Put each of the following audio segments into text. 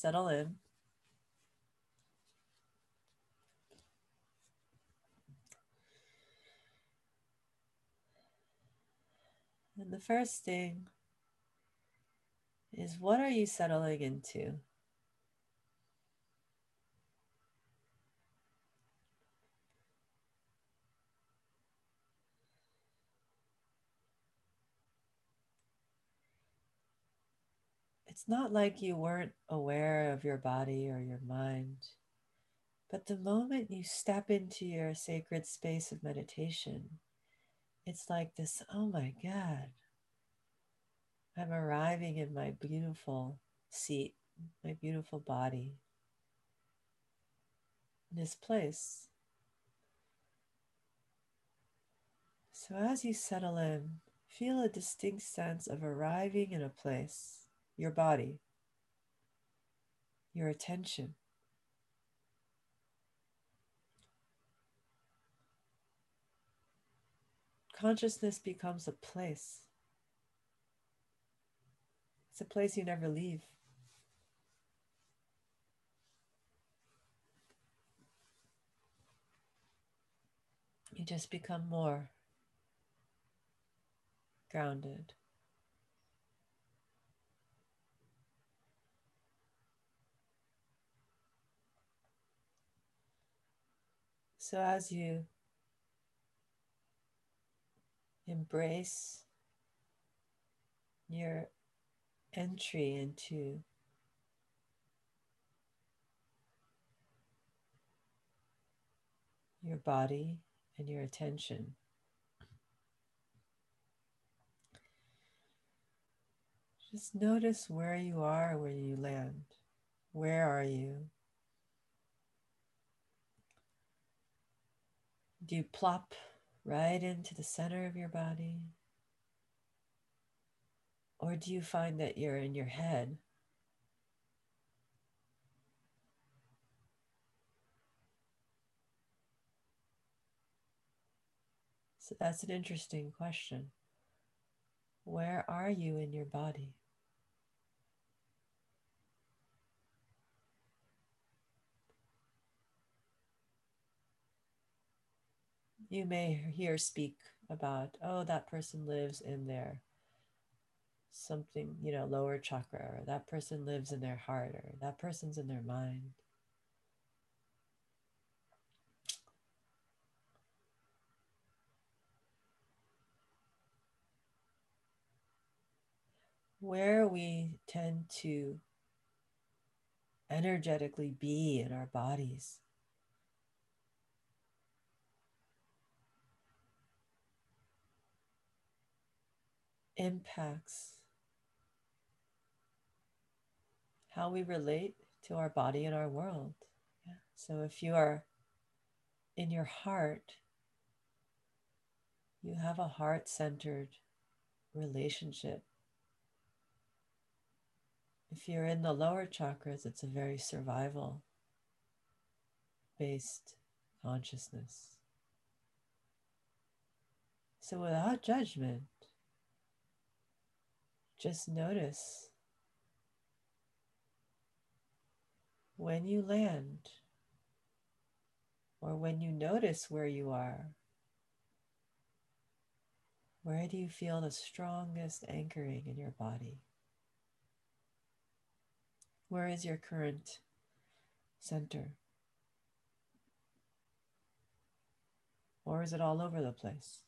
settle in. And the first thing is what are you settling into? It's not like you weren't aware of your body or your mind, but the moment you step into your sacred space of meditation, it's like this oh my God, I'm arriving in my beautiful seat, my beautiful body, this place. So as you settle in, feel a distinct sense of arriving in a place, your body, your attention. Consciousness becomes a place. It's a place you never leave. You just become more grounded. So, as you embrace your entry into your body and your attention. Just notice where you are where you land. Where are you? You plop right into the center of your body? Or do you find that you're in your head? So that's an interesting question. Where are you in your body? You may hear speak about, oh, that person lives in their something, you know, lower chakra, or that person lives in their heart, or that person's in their mind. Where we tend to energetically be in our bodies. Impacts how we relate to our body and our world. Yeah. So if you are in your heart, you have a heart centered relationship. If you're in the lower chakras, it's a very survival based consciousness. So without judgment, just notice when you land or when you notice where you are, where do you feel the strongest anchoring in your body? Where is your current center? Or is it all over the place?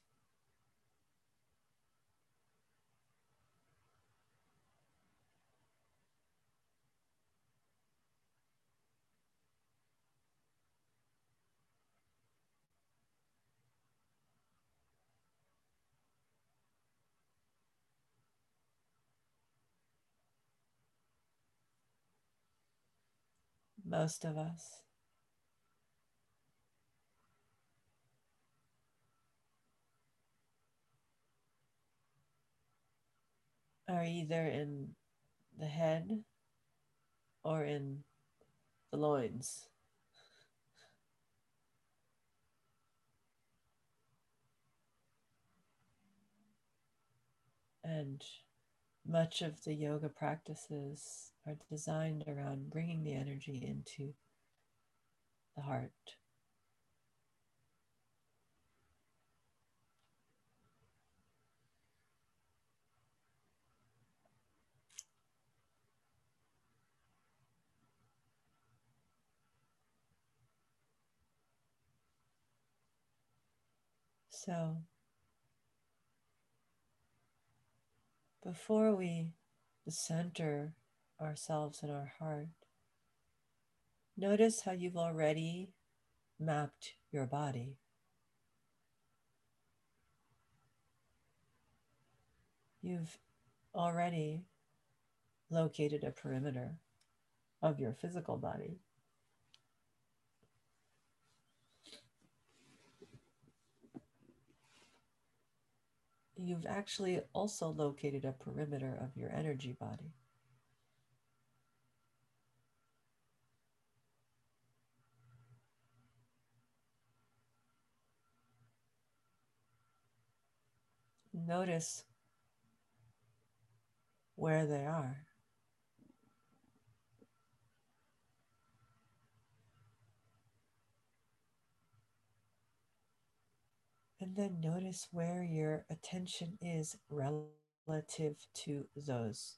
Most of us. Are either in the head or in the loins. And much of the yoga practices are designed around bringing the energy into the heart. So, before we the center ourselves in our heart, notice how you've already mapped your body. You've already located a perimeter of your physical body. you've actually also located a perimeter of your energy body. Notice where they are. And then notice where your attention is relative to those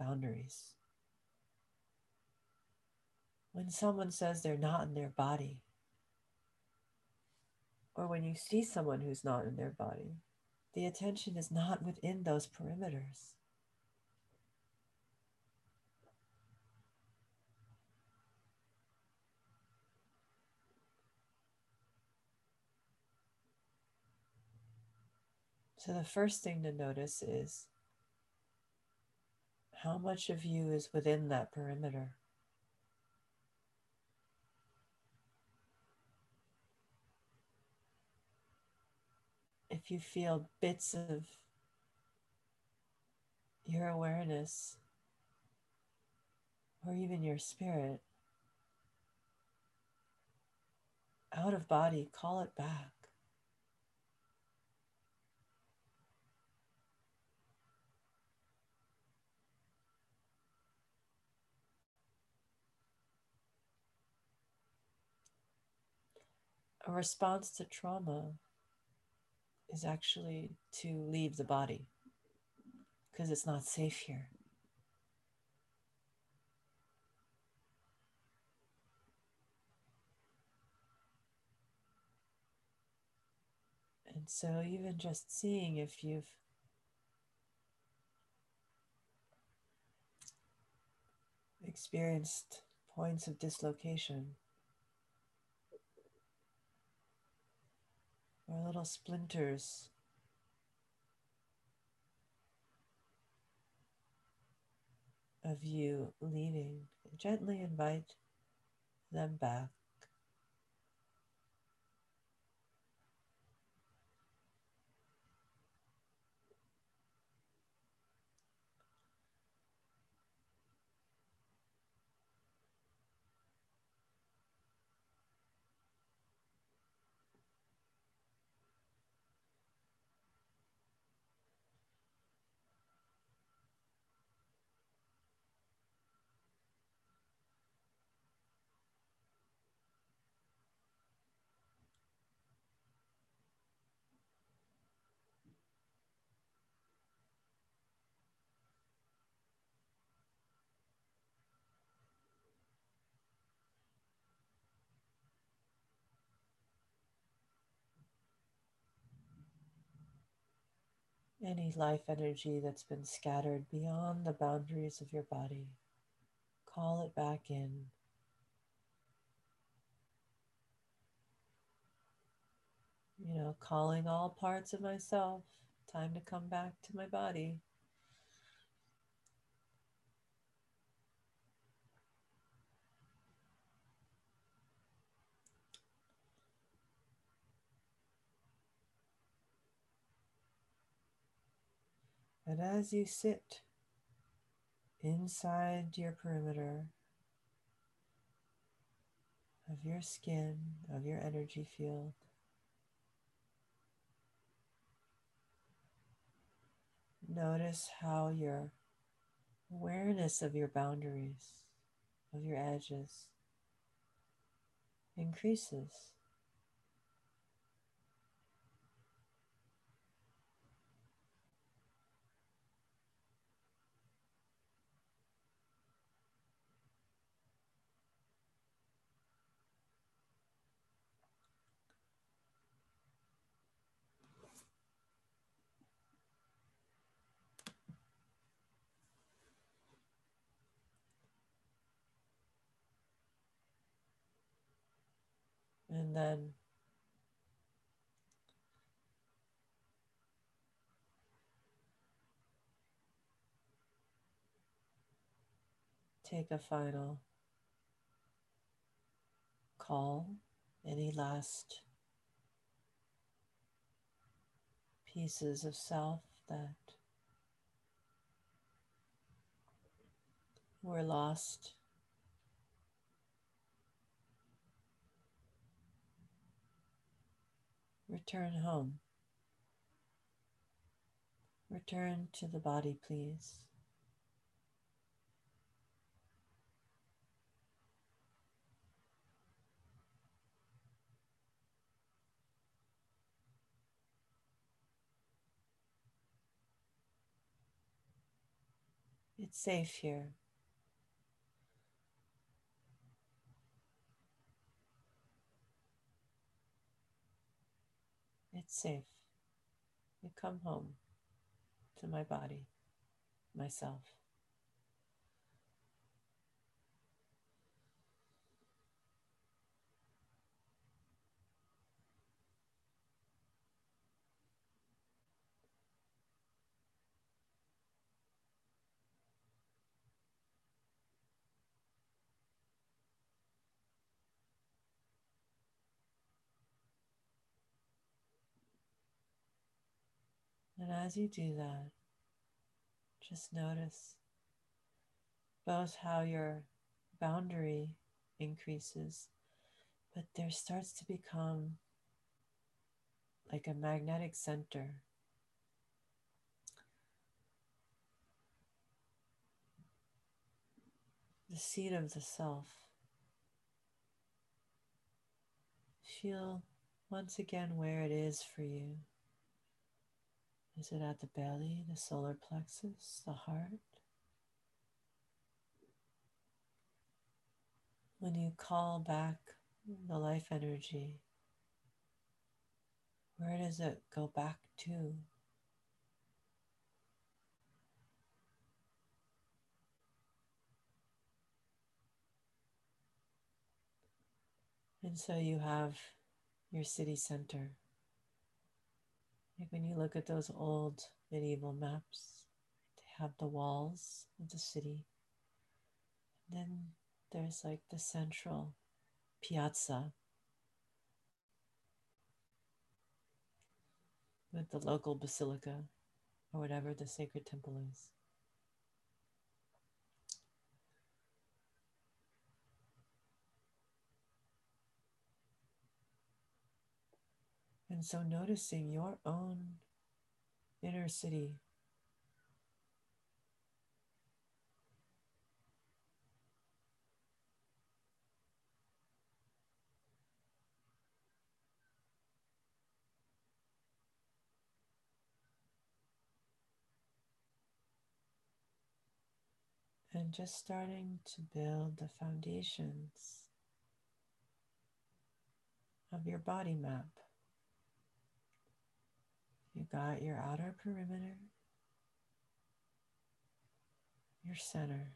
boundaries. When someone says they're not in their body, or when you see someone who's not in their body, the attention is not within those perimeters. So, the first thing to notice is how much of you is within that perimeter. You feel bits of your awareness or even your spirit out of body, call it back. a response to trauma is actually to leave the body because it's not safe here. And so, even just seeing if you've experienced points of dislocation little splinters. Of you leaving, gently invite them back. Any life energy that's been scattered beyond the boundaries of your body. Call it back in. You know, calling all parts of myself, time to come back to my body. And as you sit inside your perimeter of your skin, of your energy field, notice how your Awareness of your boundaries, of your edges, increases. And then take a final call. Any last pieces of self that were lost Return home. Return to the body, please. It's safe here. Safe. You come home to my body, myself. And as you do that, just notice both how your boundary increases, but there starts to become like a magnetic center. The seat of the self. Feel once again where it is for you. Is it at the belly, the solar plexus, the heart? When you call back the life energy, where does it go back to? And so you have your city center. Like when you look at those old medieval maps, they have the walls of the city. And then there's like the central piazza with the local basilica or whatever the sacred temple is. And so noticing your own inner city. And just starting to build the foundations of your body map. You got your outer perimeter, your center.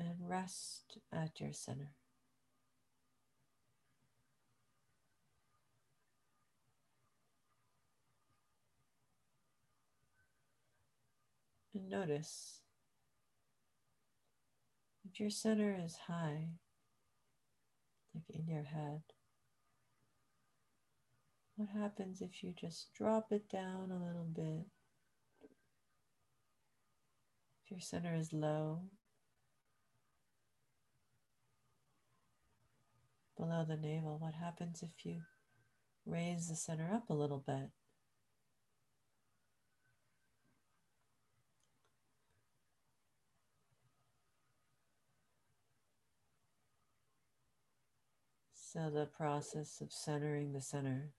And rest at your center. Notice if your center is high, like in your head, what happens if you just drop it down a little bit If your center is low, below the navel, what happens if you raise the center up a little bit? So, the process of centering the center.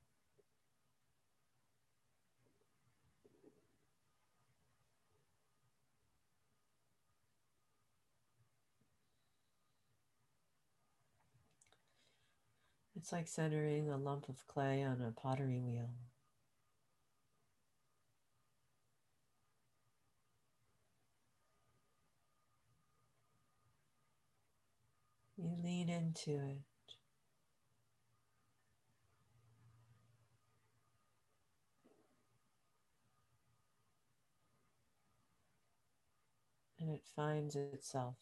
It's like centering a lump of clay on a pottery wheel. You lean into it. And it finds itself.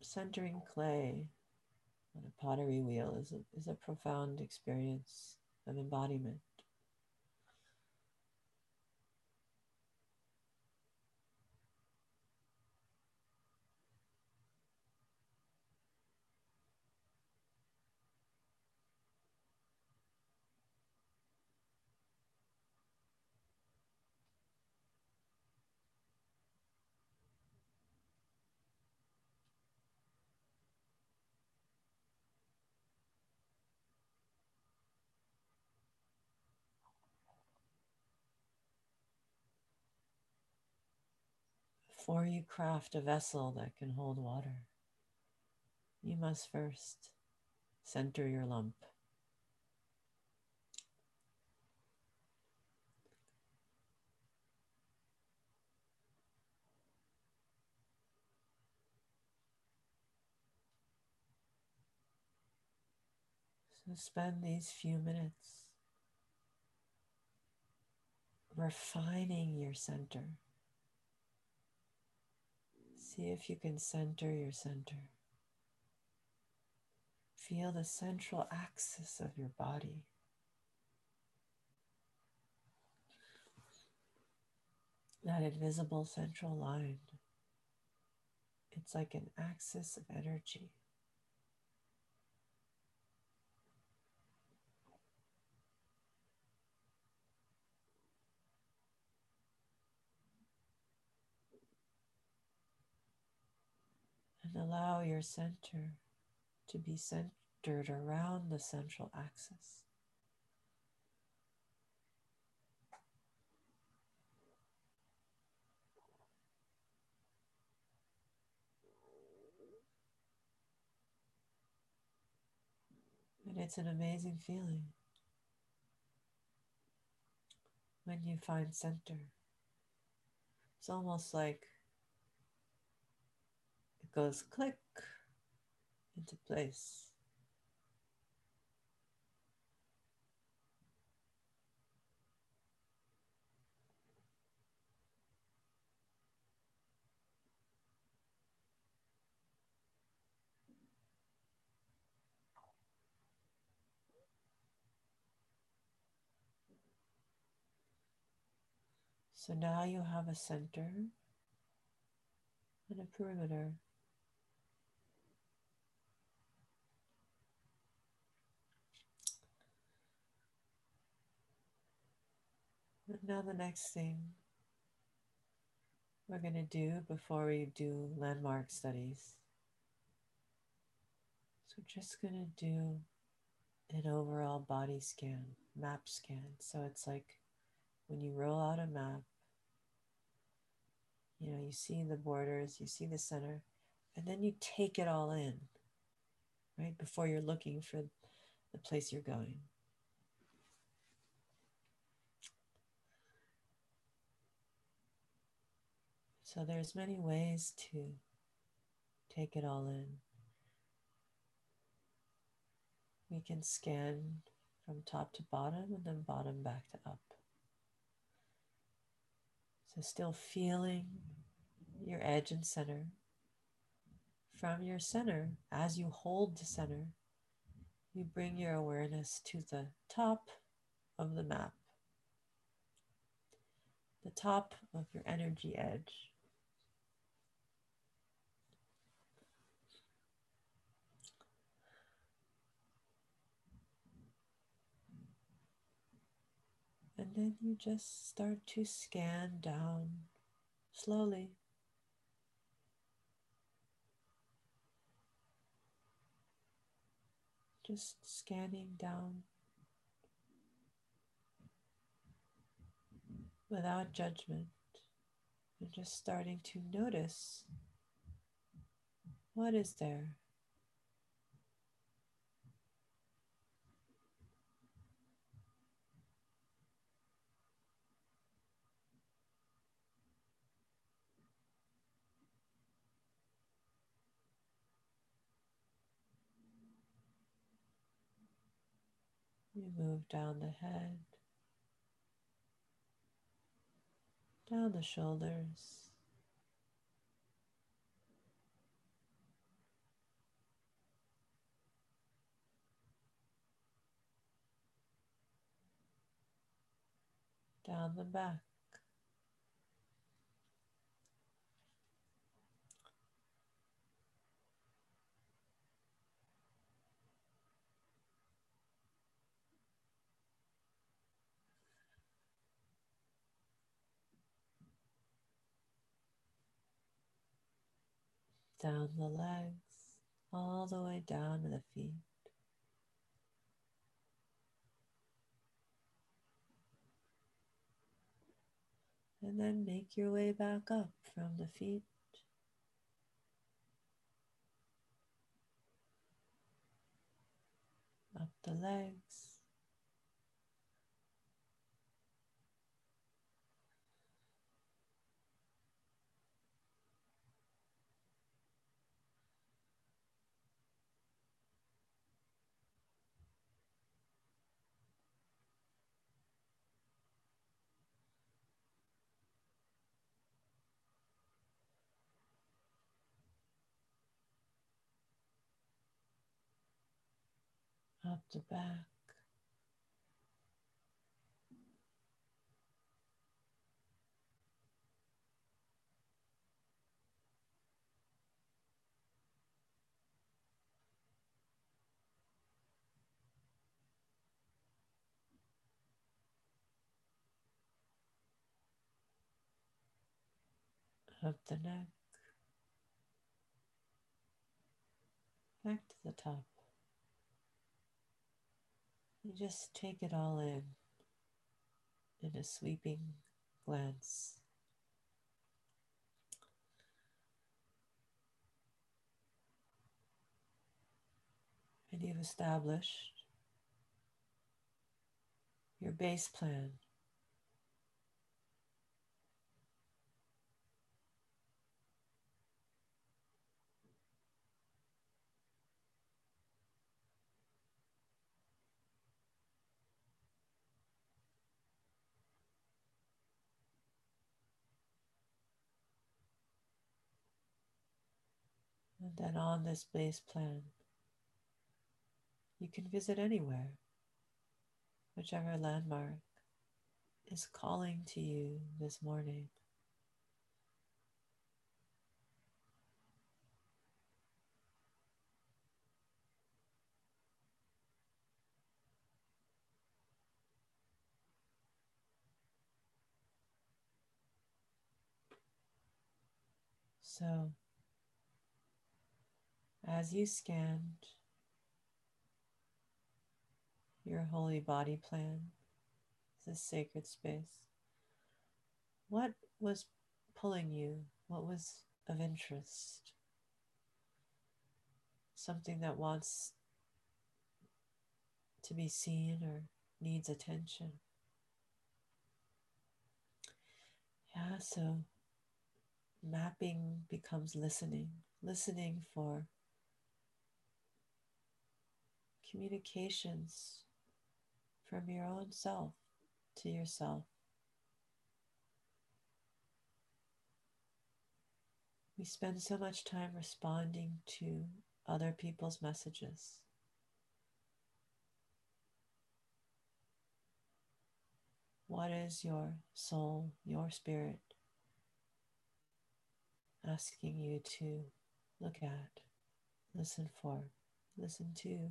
centering clay on a pottery wheel is a, is a profound experience of embodiment. Before you craft a vessel that can hold water, you must first center your lump. So spend these few minutes refining your center. See if you can center your center. Feel the central axis of your body. That invisible central line. It's like an axis of energy. And allow your center to be centered around the central axis. And it's an amazing feeling when you find center. It's almost like goes click into place. So now you have a center and a perimeter. And now, the next thing we're going to do before we do landmark studies. So, just going to do an overall body scan, map scan. So, it's like when you roll out a map, you know, you see the borders, you see the center, and then you take it all in, right? Before you're looking for the place you're going. So there's many ways to take it all in. We can scan from top to bottom and then bottom back to up. So still feeling your edge and center. From your center, as you hold the center, you bring your awareness to the top of the map the top of your energy edge. And then you just start to scan down slowly. Just scanning down without judgment and just starting to notice what is there You move down the head, down the shoulders. Down the back. Down the legs, all the way down to the feet. And then make your way back up from the feet. Up the legs. Up the back. Up the neck, back to the top. You just take it all in in a sweeping glance. And you've established your base plan. And on this base plan, you can visit anywhere, whichever landmark is calling to you this morning. So, as you scanned your holy body plan, this sacred space, what was pulling you? What was of interest? Something that wants to be seen or needs attention. Yeah, so mapping becomes listening, listening for communications from your own self to yourself. We spend so much time responding to other people's messages. What is your soul, your spirit asking you to look at, listen for, listen to?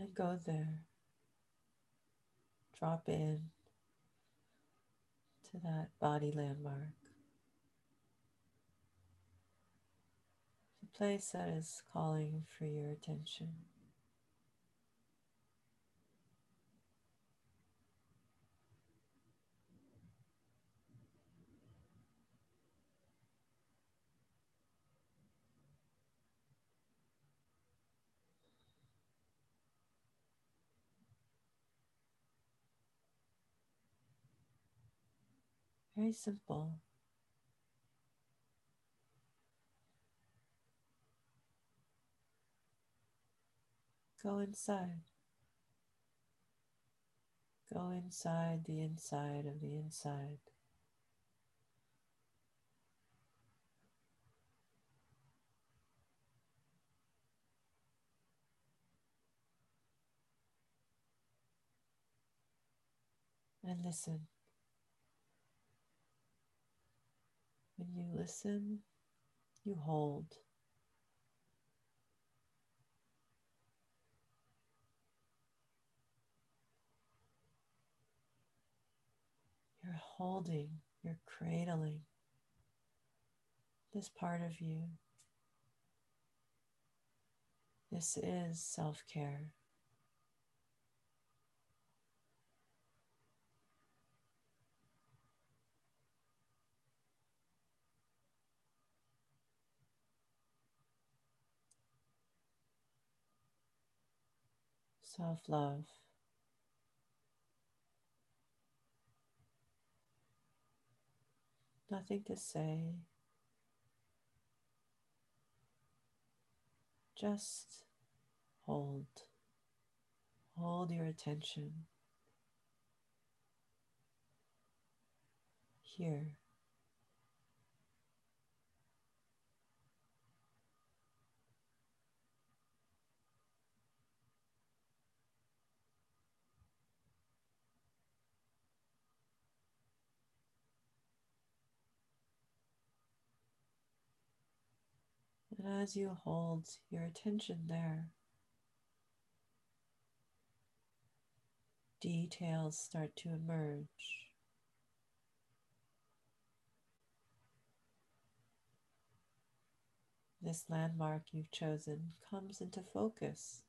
And go there. Drop in to that body landmark. The place that is calling for your attention. Very simple. Go inside. Go inside the inside of the inside. And listen. When you listen, you hold. You're holding, you're cradling this part of you. This is self care. Self love. Nothing to say, just hold. Hold your attention here. And as you hold your attention there, details start to emerge. This landmark you've chosen comes into focus.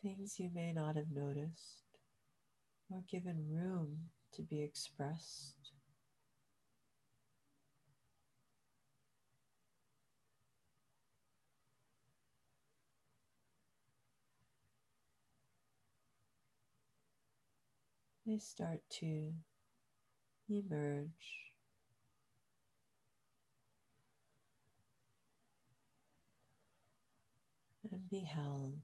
Things you may not have noticed or given room to be expressed. They start to emerge. And be held.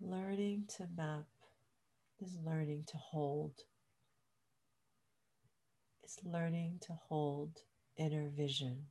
Learning to map is learning to hold. It's learning to hold inner vision.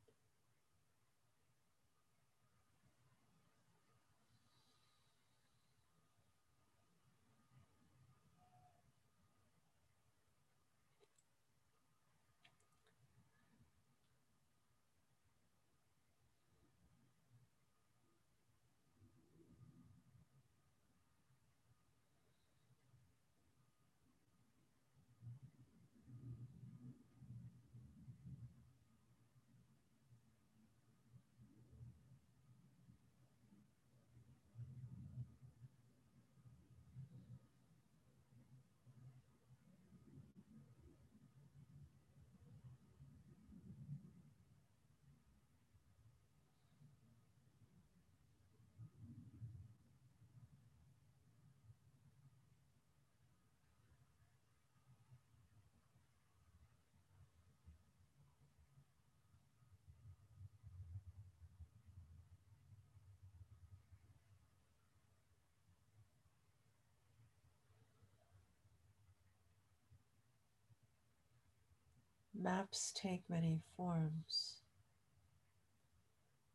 Maps take many forms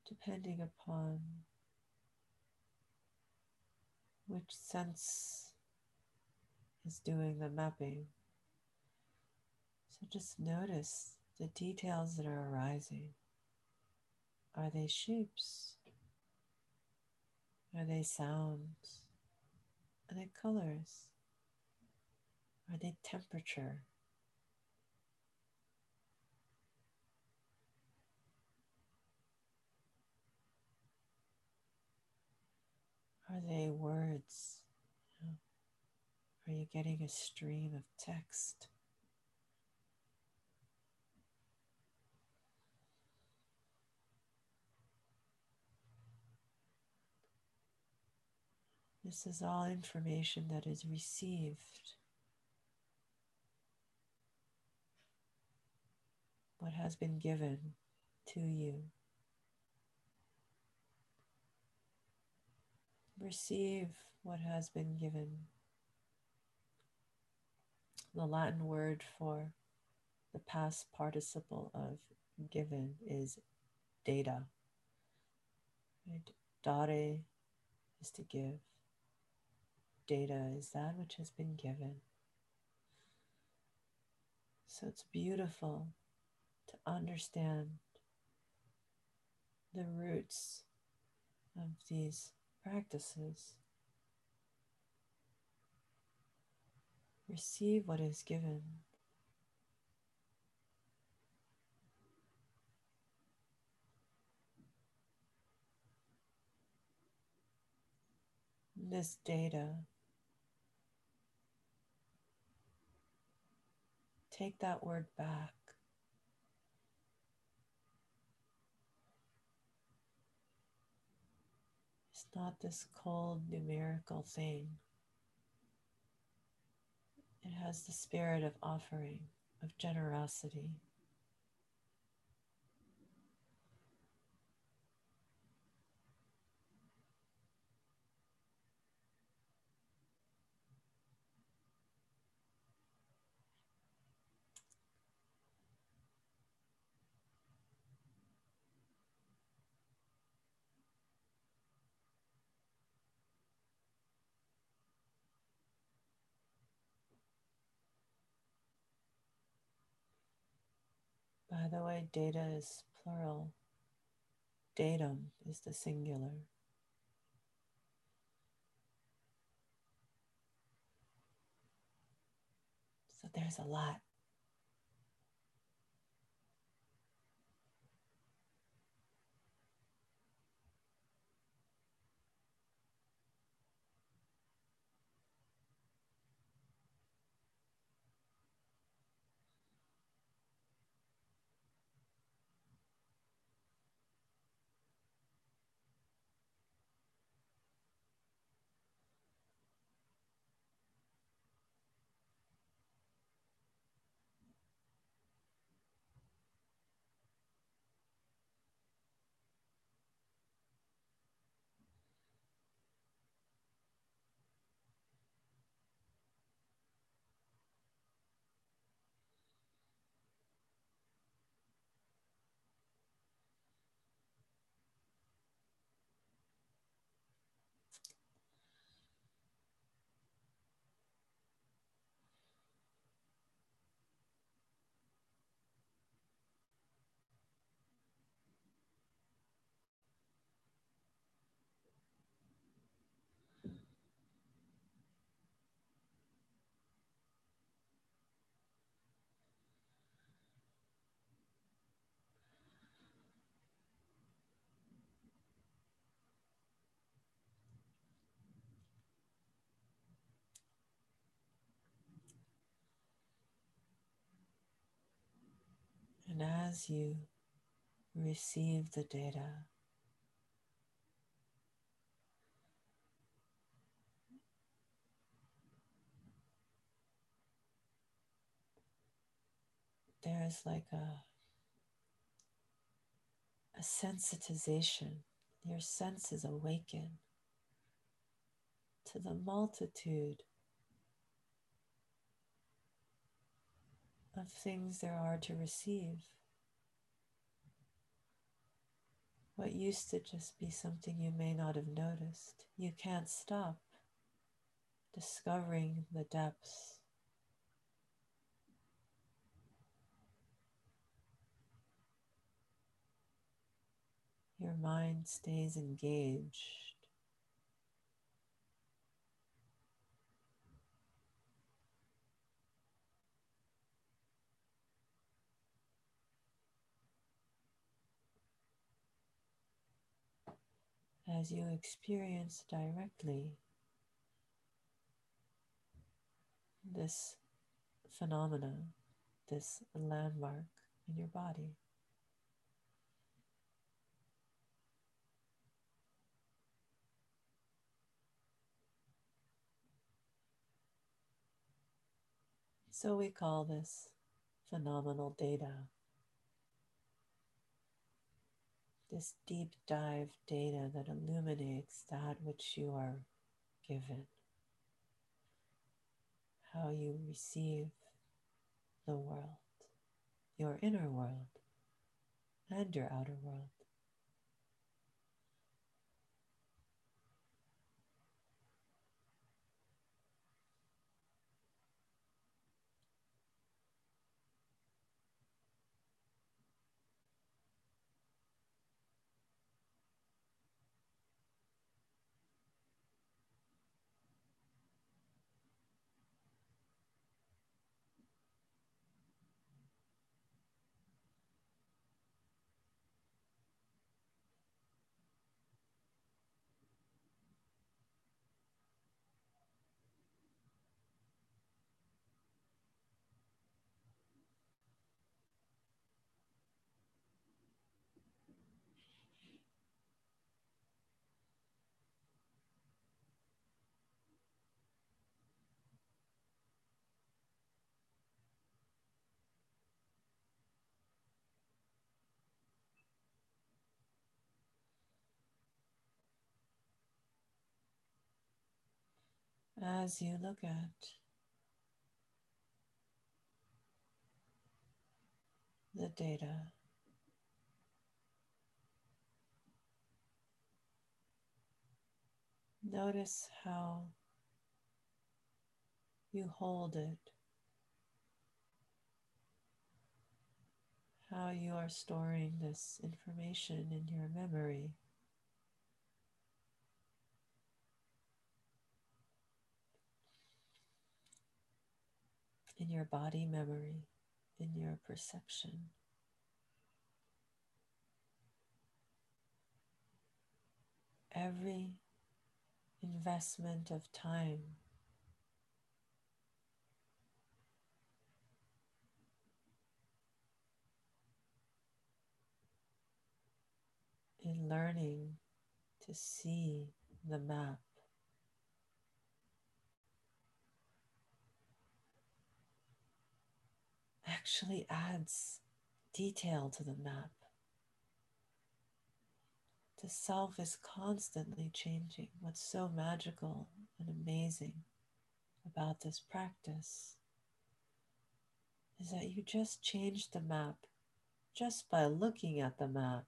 depending upon which sense is doing the mapping. So just notice the details that are arising. Are they shapes? Are they sounds? Are they colors? Are they temperature? Are they words? Are you getting a stream of text? This is all information that is received. What has been given to you. Receive what has been given. The Latin word for the past participle of given is data. Right? Dare is to give data is that which has been given. So it's beautiful to understand the roots of these practices. Receive what is given. This data take that word back. It's not this cold numerical thing. It has the spirit of offering, of generosity. The way, data is plural, datum is the singular. So there's a lot. And as you receive the data, there's like a, a sensitization. Your senses awaken to the multitude of things there are to receive. What used to just be something you may not have noticed, you can't stop discovering the depths. Your mind stays engaged. As you experience directly this phenomena, this landmark in your body. So we call this phenomenal data. This deep dive data that illuminates that which you are given how you receive the world, your inner world, and your outer world. As you look at the data. Notice how you hold it, how you are storing this information in your memory. In your body memory, in your perception. Every investment of time in learning to see the map actually adds detail to the map. The self is constantly changing. What's so magical and amazing about this practice is that you just change the map just by looking at the map.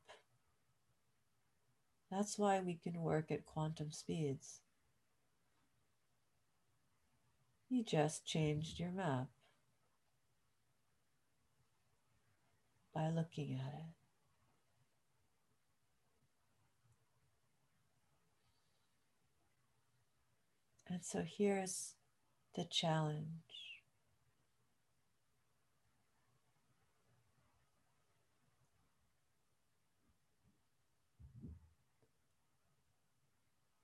That's why we can work at quantum speeds. You just changed your map. By looking at it. And so here's the challenge.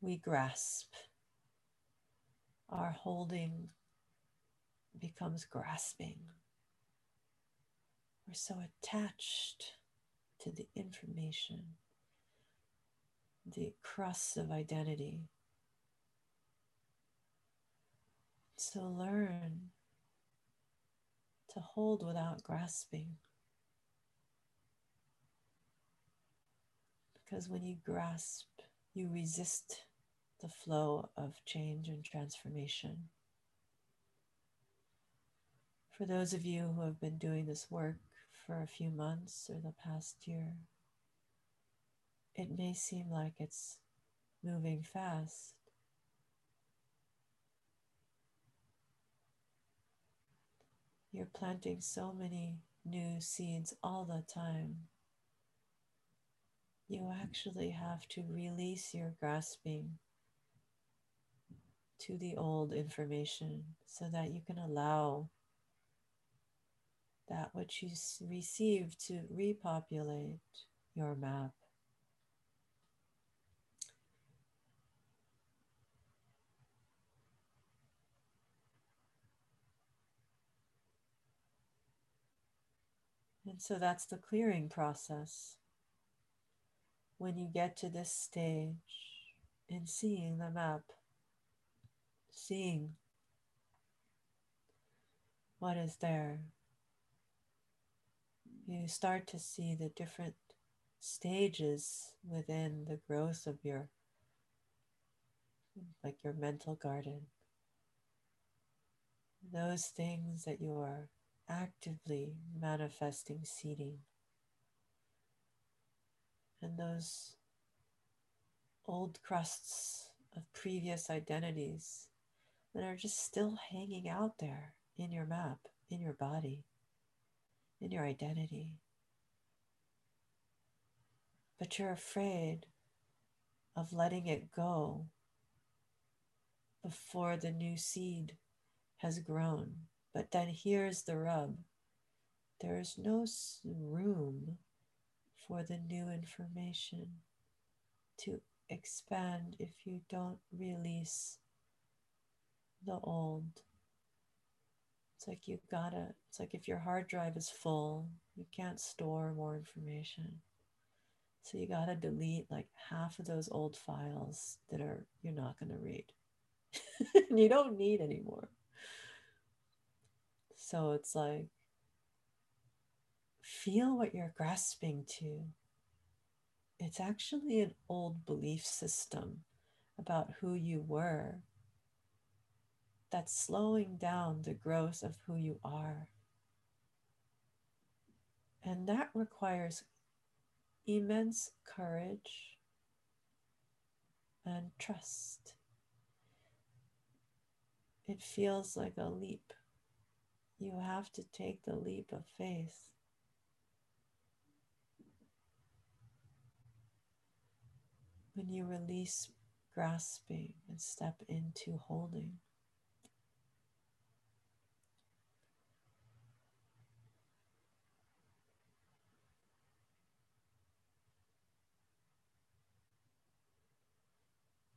We grasp. Our holding becomes grasping. We're so attached to the information, the crust of identity. So learn to hold without grasping. Because when you grasp, you resist the flow of change and transformation. For those of you who have been doing this work for a few months or the past year, it may seem like it's moving fast. You're planting so many new seeds all the time. You actually have to release your grasping to the old information so that you can allow that which you receive to repopulate your map. And so that's the clearing process. When you get to this stage in seeing the map, seeing what is there, you start to see the different stages within the growth of your like your mental garden. Those things that you are actively manifesting seeding. And those old crusts of previous identities that are just still hanging out there in your map in your body in your identity. But you're afraid of letting it go before the new seed has grown. But then here's the rub there is no room for the new information to expand if you don't release the old. It's like you gotta, it's like if your hard drive is full, you can't store more information. So you gotta delete like half of those old files that are you're not gonna read. you don't need anymore. So it's like feel what you're grasping to. It's actually an old belief system about who you were that's slowing down the growth of who you are. And that requires immense courage and trust. It feels like a leap. You have to take the leap of faith. When you release grasping and step into holding.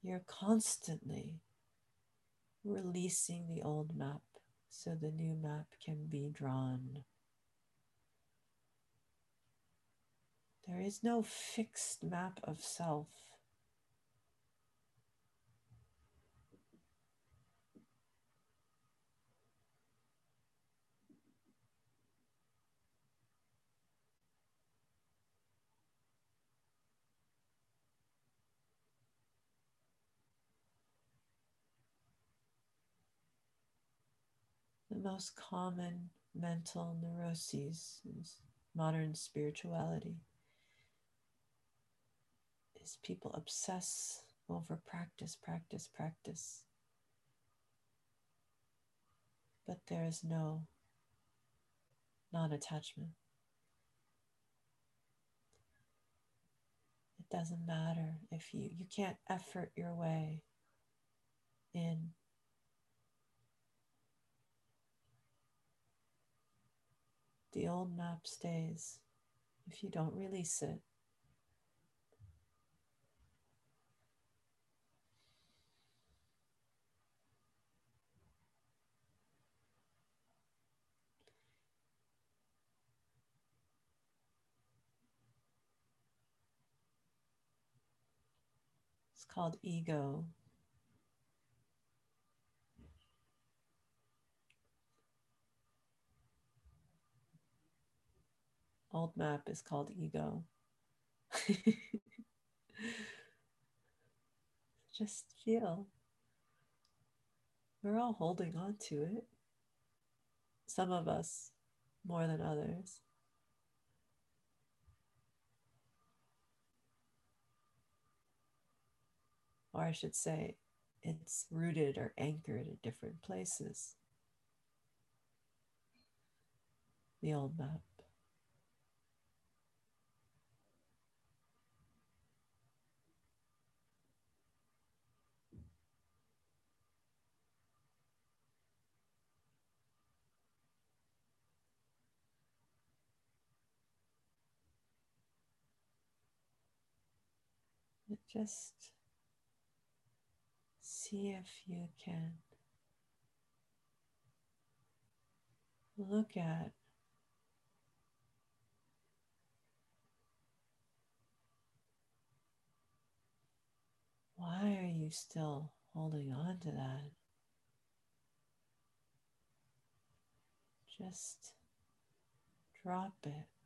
You're constantly releasing the old map so the new map can be drawn. There is no fixed map of self. Most common mental neuroses in modern spirituality is people obsess over practice, practice, practice. But there is no non attachment. It doesn't matter if you, you can't effort your way in The old map stays if you don't release it. It's called ego. Old map is called ego. Just feel. We're all holding on to it. some of us more than others. Or I should say, it's rooted or anchored at different places. The old map. Just see if you can look at why are you still holding on to that? Just drop it.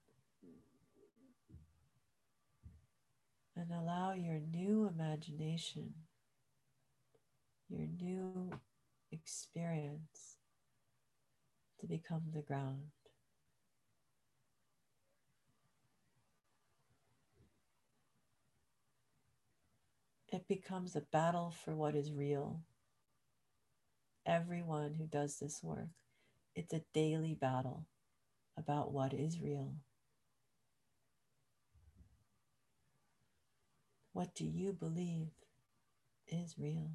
And allow your new imagination, your new experience to become the ground. It becomes a battle for what is real. Everyone who does this work, it's a daily battle about what is real. What do you believe is real?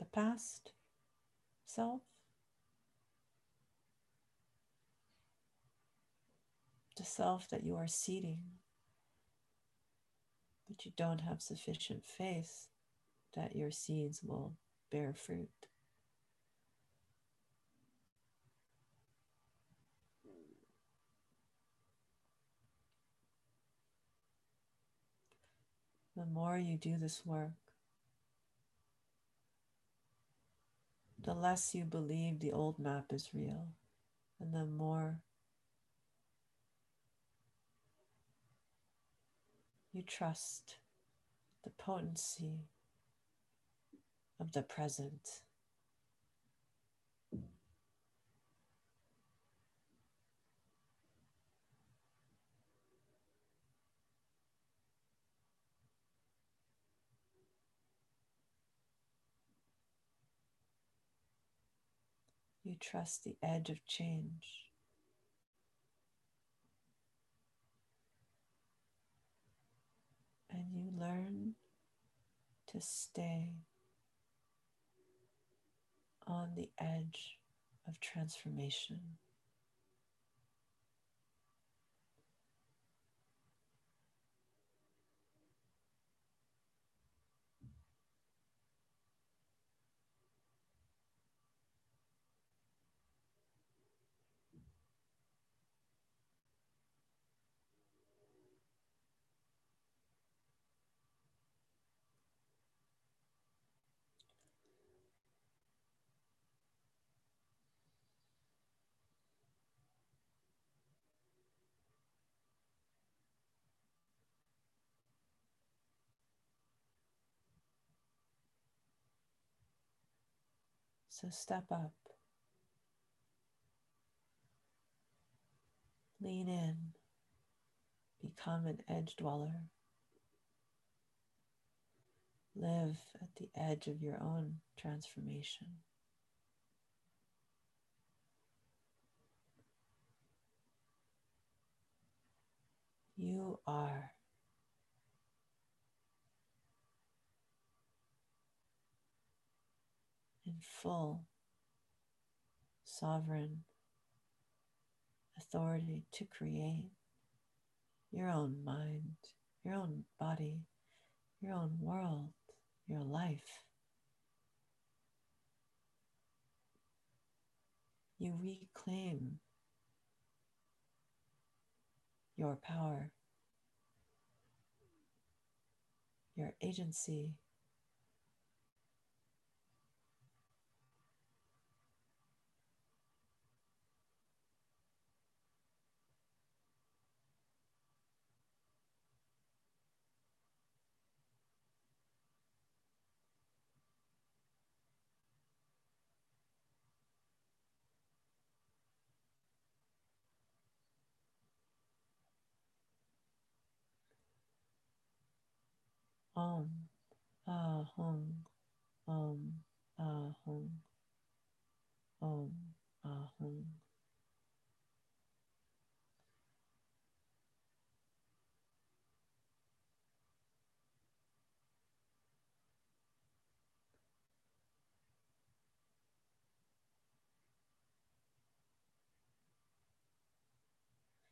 The past self? The self that you are seeding, but you don't have sufficient faith that your seeds will bear fruit. The more you do this work, the less you believe the old map is real, and the more you trust the potency of the present. Trust the edge of change. And you learn to stay on the edge of transformation. So step up, lean in, become an edge dweller. Live at the edge of your own transformation. You are full sovereign authority to create your own mind, your own body, your own world, your life. You reclaim your power, your agency, Om, Ah Hum, Om, Ah Hum, Om.